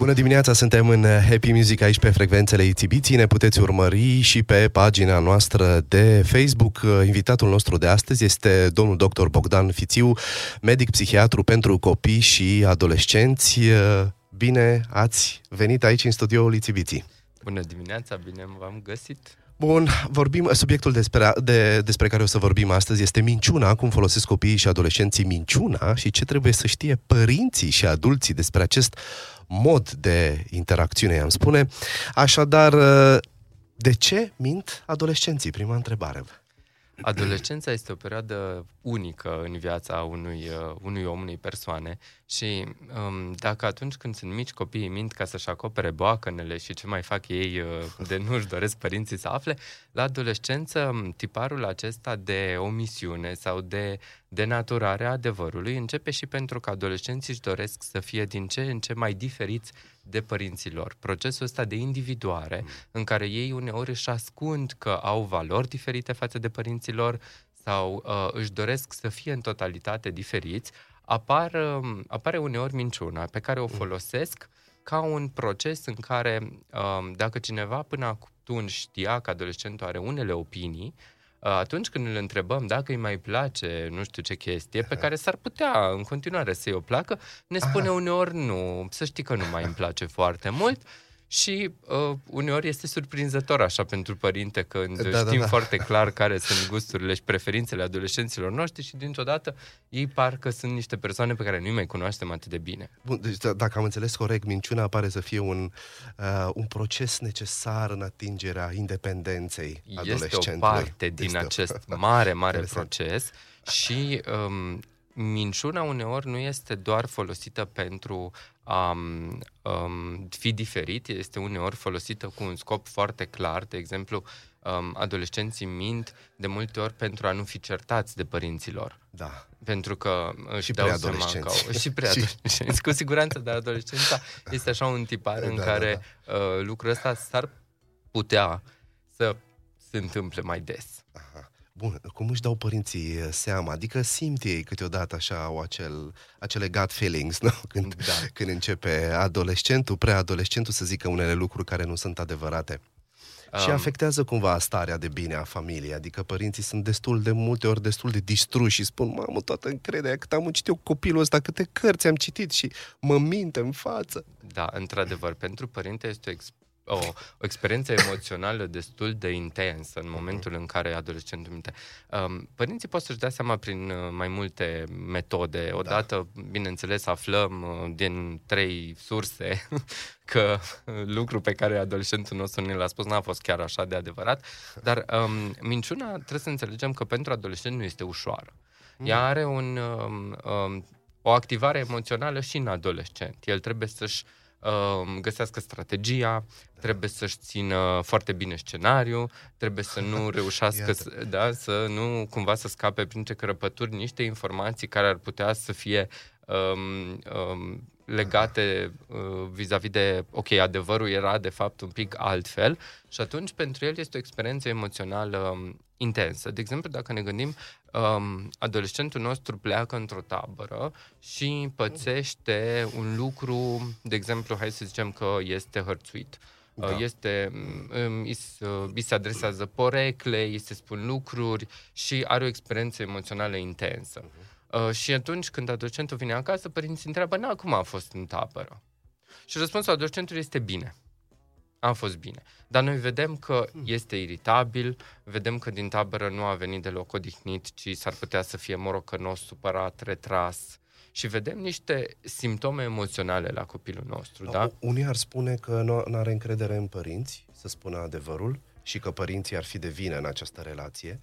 Bună dimineața, suntem în Happy Music aici pe frecvențele Itibiții. Ne puteți urmări și pe pagina noastră de Facebook. Invitatul nostru de astăzi este domnul dr. Bogdan Fițiu, medic psihiatru pentru copii și adolescenți. Bine ați venit aici în studioul Itibiții. Bună dimineața, bine v-am găsit. Bun, vorbim, subiectul despre, de, despre care o să vorbim astăzi este minciuna, cum folosesc copiii și adolescenții minciuna și ce trebuie să știe părinții și adulții despre acest mod de interacțiune, i-am spune. Așadar, de ce mint adolescenții? Prima întrebare. Adolescența este o perioadă unică în viața unui, uh, unui om, unei persoane și um, dacă atunci când sunt mici copiii mint ca să-și acopere boacănele și ce mai fac ei uh, de nu-și doresc părinții să afle, la adolescență um, tiparul acesta de omisiune sau de denaturare a adevărului începe și pentru că adolescenții își doresc să fie din ce în ce mai diferiți de părinților. Procesul ăsta de individuare, în care ei uneori își ascund că au valori diferite față de părinților sau uh, își doresc să fie în totalitate diferiți, apar, uh, apare uneori minciuna pe care o mm. folosesc ca un proces în care uh, dacă cineva până atunci știa că adolescentul are unele opinii, atunci când îl întrebăm dacă îi mai place nu știu ce chestie, pe care s-ar putea în continuare să-i o placă, ne spune uneori nu, să știi că nu mai îmi place foarte mult și uh, uneori este surprinzător așa pentru părinte când da, știm da, da. foarte clar care sunt gusturile și preferințele adolescenților noștri și dintr-o dată ei parcă sunt niște persoane pe care nu mai cunoaștem atât de bine. Bun, deci da, dacă am înțeles corect, minciuna pare să fie un, uh, un proces necesar în atingerea independenței adolescentului. Este o parte din este acest o... mare, mare proces și um, minciuna uneori nu este doar folosită pentru a um, fi diferit, este uneori folosită cu un scop foarte clar. De exemplu, um, adolescenții mint de multe ori pentru a nu fi certați de părinților. Da. Pentru că își și dau seama că au, și preadolescenți, cu siguranță, dar adolescența este așa un tipar da, în da, care da, da. Uh, lucrul ăsta s-ar putea să se întâmple mai des. Aha. Bun, cum își dau părinții uh, seama? Adică simt ei câteodată așa au acel, acele gut feelings, nu? Când, da. când începe adolescentul, preadolescentul să zică unele lucruri care nu sunt adevărate. Um, și afectează cumva starea de bine a familiei. Adică părinții sunt destul de multe ori destul de distruși și spun, mamă, toată încrederea, cât am citit eu copilul ăsta, câte cărți am citit și mă minte în față. Da, într-adevăr, pentru părinte este o o, o experiență emoțională destul de intensă în momentul în care adolescentul minte. Um, părinții pot să-și dea seama prin uh, mai multe metode. Odată, da. bineînțeles, aflăm uh, din trei surse că lucru pe care adolescentul nostru ne l-a spus n-a fost chiar așa de adevărat, dar um, minciuna trebuie să înțelegem că pentru adolescent nu este ușoară. Mm. Ea are un, um, um, o activare emoțională și în adolescent. El trebuie să-și uh, uh, găsească strategia, trebuie să-și țină foarte bine scenariu, trebuie să nu reușească, să, da, să nu cumva să scape printre cărăpături niște informații care ar putea să fie um, um, legate uh, vis-a-vis de, ok, adevărul era de fapt un pic altfel și atunci pentru el este o experiență emoțională um, intensă. De exemplu, dacă ne gândim, um, adolescentul nostru pleacă într-o tabără și pățește un lucru, de exemplu, hai să zicem că este hărțuit. Da. Uh, este, um, îi, îi se adresează porecle, îi se spun lucruri și are o experiență emoțională intensă. Uh-huh. Uh, și atunci când adolescentul vine acasă, părinții întreabă, na, cum a fost în tabără? Și răspunsul adolescentului este bine. A fost bine. Dar noi vedem că hmm. este iritabil, vedem că din tabără nu a venit deloc odihnit, ci s-ar putea să fie morocănos, supărat, retras. Și vedem niște simptome emoționale la copilul nostru, da? da? Unii ar spune că nu are încredere în părinți, să spună adevărul, și că părinții ar fi de vină în această relație.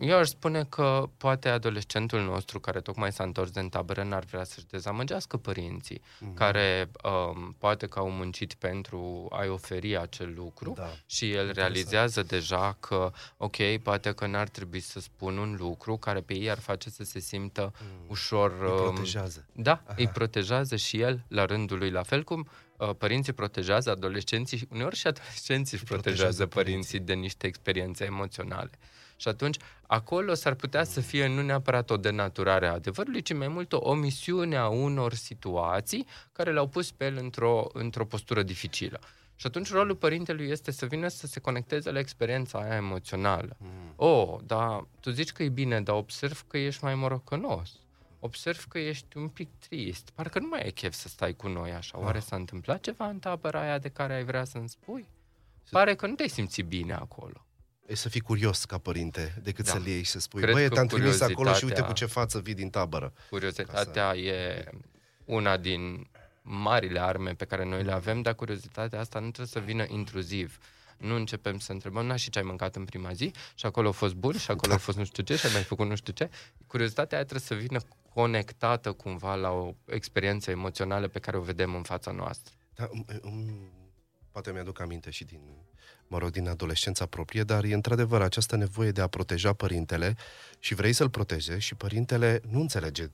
Eu aș spune că poate adolescentul nostru care tocmai s-a întors din tabără n-ar vrea să-și dezamăgească părinții, mm-hmm. care um, poate că au muncit pentru a-i oferi acel lucru da. și el Interesant. realizează deja că, ok, poate că n-ar trebui să spun un lucru care pe ei ar face să se simtă mm. ușor... Îi um, protejează. Da, Aha. îi protejează și el la rândul lui, la fel cum uh, părinții protejează adolescenții, uneori și adolescenții își protejează, protejează părinții de niște experiențe emoționale. Și atunci, acolo s-ar putea să fie nu neapărat o denaturare a adevărului, ci mai mult o omisiune a unor situații care le-au pus pe el într-o, într-o postură dificilă. Și atunci rolul părintelui este să vină să se conecteze la experiența aia emoțională. Mm. Oh, dar tu zici că e bine, dar observ că ești mai morocănos. Observ că ești un pic trist. Parcă nu mai e chef să stai cu noi așa. Oare ah. s-a întâmplat ceva în tabăra aia de care ai vrea să-mi spui? Pare că nu te-ai simțit bine acolo. E să fii curios ca părinte, decât da. să-l iei și să spui, băie, te-am trimis acolo și uite cu ce față vii din tabără. Curiozitatea să... e una din marile arme pe care noi le avem, dar curiozitatea asta nu trebuie să vină intruziv. Nu începem să întrebăm, na, și ce ai mâncat în prima zi? Și acolo a fost bun, și acolo a fost nu știu ce, și ai mai făcut nu știu ce. Curiozitatea aia trebuie să vină conectată cumva la o experiență emoțională pe care o vedem în fața noastră. Da, um, um, poate mi-aduc aminte și din, mă rog, din adolescența proprie, dar e într-adevăr această nevoie de a proteja părintele și vrei să-l protejezi și părintele nu înțelege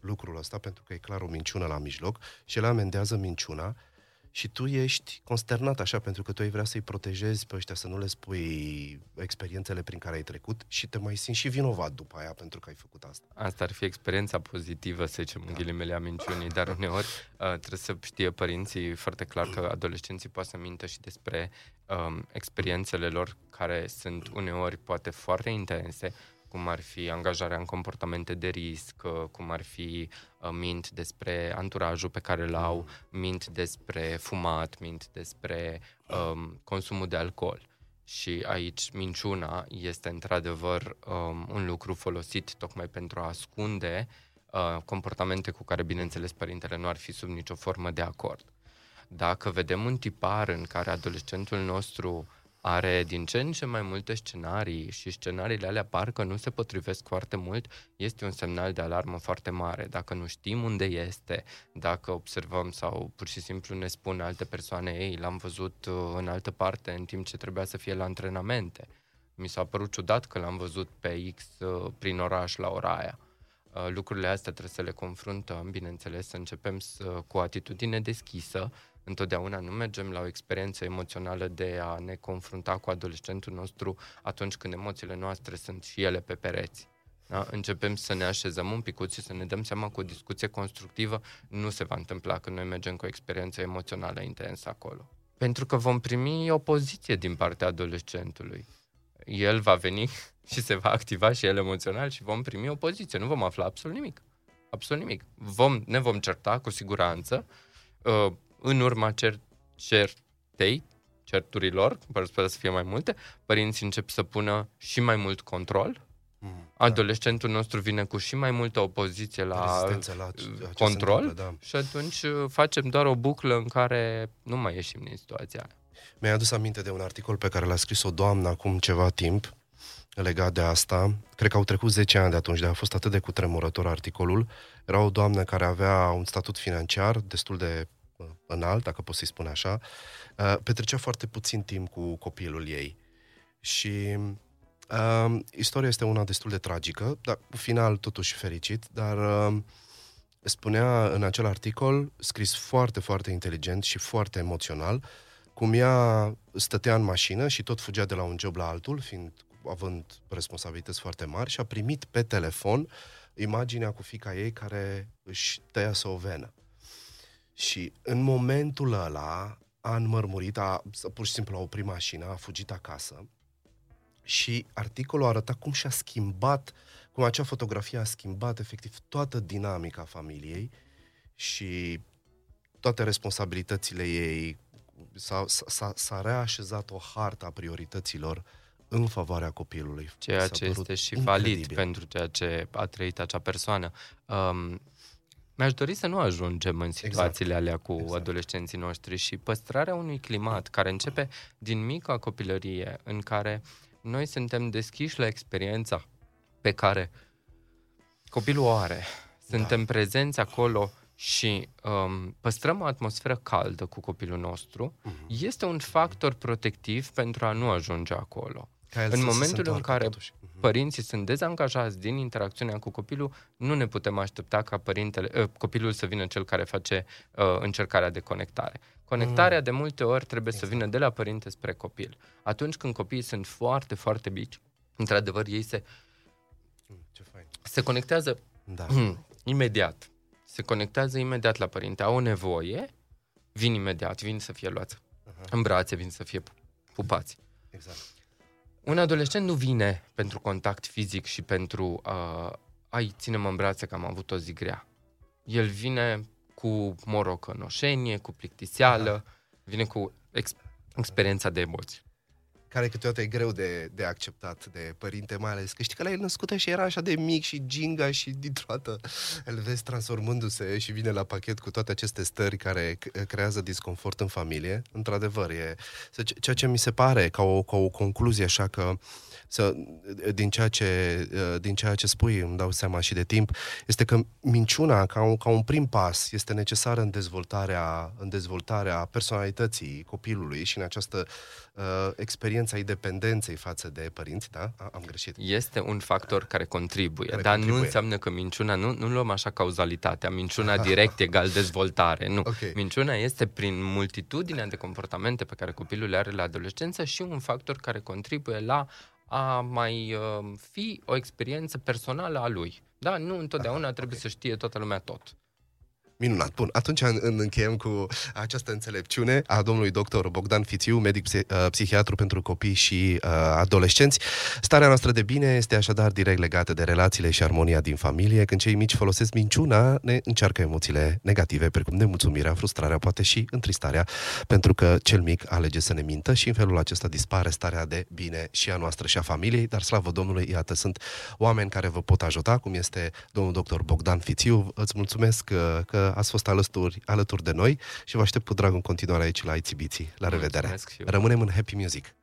lucrul ăsta pentru că e clar o minciună la mijloc și el amendează minciuna și tu ești consternat așa pentru că tu ai vrea să-i protejezi pe ăștia, să nu le spui experiențele prin care ai trecut și te mai simți și vinovat după aia pentru că ai făcut asta. Asta ar fi experiența pozitivă, să zicem, în ghilimele a minciunii, dar uneori uh, trebuie să știe părinții foarte clar că adolescenții poate să mintă și despre um, experiențele lor care sunt uneori poate foarte intense, cum ar fi angajarea în comportamente de risc, uh, cum ar fi uh, mint despre anturajul pe care îl au, mint despre fumat, mint despre um, consumul de alcool. Și aici minciuna este într-adevăr um, un lucru folosit tocmai pentru a ascunde uh, comportamente cu care, bineînțeles, părintele nu ar fi sub nicio formă de acord. Dacă vedem un tipar în care adolescentul nostru are din ce în ce mai multe scenarii și scenariile alea parcă nu se potrivesc foarte mult, este un semnal de alarmă foarte mare. Dacă nu știm unde este, dacă observăm sau pur și simplu ne spun alte persoane, ei, l-am văzut uh, în altă parte în timp ce trebuia să fie la antrenamente. Mi s-a părut ciudat că l-am văzut pe X uh, prin oraș la ora aia. Uh, lucrurile astea trebuie să le confruntăm, bineînțeles, să începem să, cu o atitudine deschisă, întotdeauna nu mergem la o experiență emoțională de a ne confrunta cu adolescentul nostru atunci când emoțiile noastre sunt și ele pe pereți. Da? Începem să ne așezăm un pic și să ne dăm seama că o discuție constructivă nu se va întâmpla când noi mergem cu o experiență emoțională intensă acolo. Pentru că vom primi opoziție din partea adolescentului. El va veni și se va activa și el emoțional și vom primi opoziție. Nu vom afla absolut nimic. Absolut nimic. Vom, ne vom certa cu siguranță. Uh, în urma cer- certei, certurilor, sper să fie mai multe, părinții încep să pună și mai mult control. Mm, Adolescentul da. nostru vine cu și mai multă opoziție la, la control întâmplă, da. și atunci uh, facem doar o buclă în care nu mai ieșim din situația aia. Mi-a adus aminte de un articol pe care l-a scris o doamnă acum ceva timp legat de asta. Cred că au trecut 10 ani de atunci, de a fost atât de cutremurător articolul. Era o doamnă care avea un statut financiar destul de înalt, dacă pot să-i spun așa, uh, petrecea foarte puțin timp cu copilul ei. Și uh, istoria este una destul de tragică, dar cu final totuși fericit, dar uh, spunea în acel articol, scris foarte, foarte inteligent și foarte emoțional, cum ea stătea în mașină și tot fugea de la un job la altul, fiind având responsabilități foarte mari și a primit pe telefon imaginea cu fica ei care își tăia să o venă. Și în momentul ăla a înmărmurit, a, pur și simplu a oprit mașina, a fugit acasă și articolul arăta cum și-a schimbat, cum acea fotografie a schimbat efectiv toată dinamica familiei și toate responsabilitățile ei, s-a, s-a, s-a reașezat o hartă a priorităților în favoarea copilului. Ceea ce este și incredibil. valid pentru ceea ce a trăit acea persoană. Um, mi-aș dori să nu ajungem în exact. situațiile exact. alea cu exact. adolescenții noștri și păstrarea unui climat care începe din mica copilărie, în care noi suntem deschiși la experiența pe care copilul o are. Suntem da. prezenți acolo și um, păstrăm o atmosferă caldă cu copilul nostru, uh-huh. este un factor protectiv pentru a nu ajunge acolo. În momentul în care totuși părinții sunt dezangajați din interacțiunea cu copilul, nu ne putem aștepta ca părintele, uh, copilul să vină cel care face uh, încercarea de conectare. Conectarea mm. de multe ori trebuie exact. să vină de la părinte spre copil. Atunci când copiii sunt foarte, foarte mici, într-adevăr, ei se, Mm, Ce fain. se conectează Da. imediat. Se conectează imediat la părinte. Au o nevoie, vin imediat, vin să fie luați Aha. în brațe, vin să fie pupați. Exact. Un adolescent nu vine pentru contact fizic și pentru uh, ai, ține-mă în brațe că am avut o zi grea. El vine cu morocănoșenie, cu plictiseală, vine cu ex- experiența de emoții. Care câteodată e greu de, de acceptat de părinte, mai ales că știi că la el născută și era așa de mic și ginga și dintr-o dată îl vezi transformându-se și vine la pachet cu toate aceste stări care c- creează disconfort în familie. Într-adevăr, e ce- ceea ce mi se pare ca o, ca o concluzie așa că să, din, ceea ce, din ceea ce spui, îmi dau seama și de timp, este că minciuna, ca un, ca un prim pas, este necesară în dezvoltarea, în dezvoltarea personalității copilului și în această uh, experiență a independenței față de părinți, da? A, am greșit. Este un factor care contribuie, Care dar contribuie. nu înseamnă că minciuna, nu, nu luăm așa cauzalitatea, minciuna direct egal dezvoltare, nu. Ok. Minciuna este prin multitudinea de comportamente pe care copilul le are la adolescență și un factor care contribuie la a mai uh, fi o experiență personală a lui. Da, nu întotdeauna trebuie să știe toată lumea tot. Minunat. Bun, atunci în, în încheiem cu această înțelepciune a domnului doctor Bogdan Fițiu, medic psi- uh, psihiatru pentru copii și uh, adolescenți. Starea noastră de bine este așadar direct legată de relațiile și armonia din familie. Când cei mici folosesc minciuna, ne încearcă emoțiile negative, precum nemulțumirea, frustrarea, poate și întristarea, pentru că cel mic alege să ne mintă și în felul acesta dispare starea de bine și a noastră și a familiei, dar slavă Domnului, iată, sunt oameni care vă pot ajuta, cum este domnul doctor Bogdan Fițiu. Îți mulțumesc uh, că ați fost alături, alături de noi și vă aștept cu drag în continuare aici la Ițibiții. La revedere! Mulțumesc și eu. Rămânem în happy music!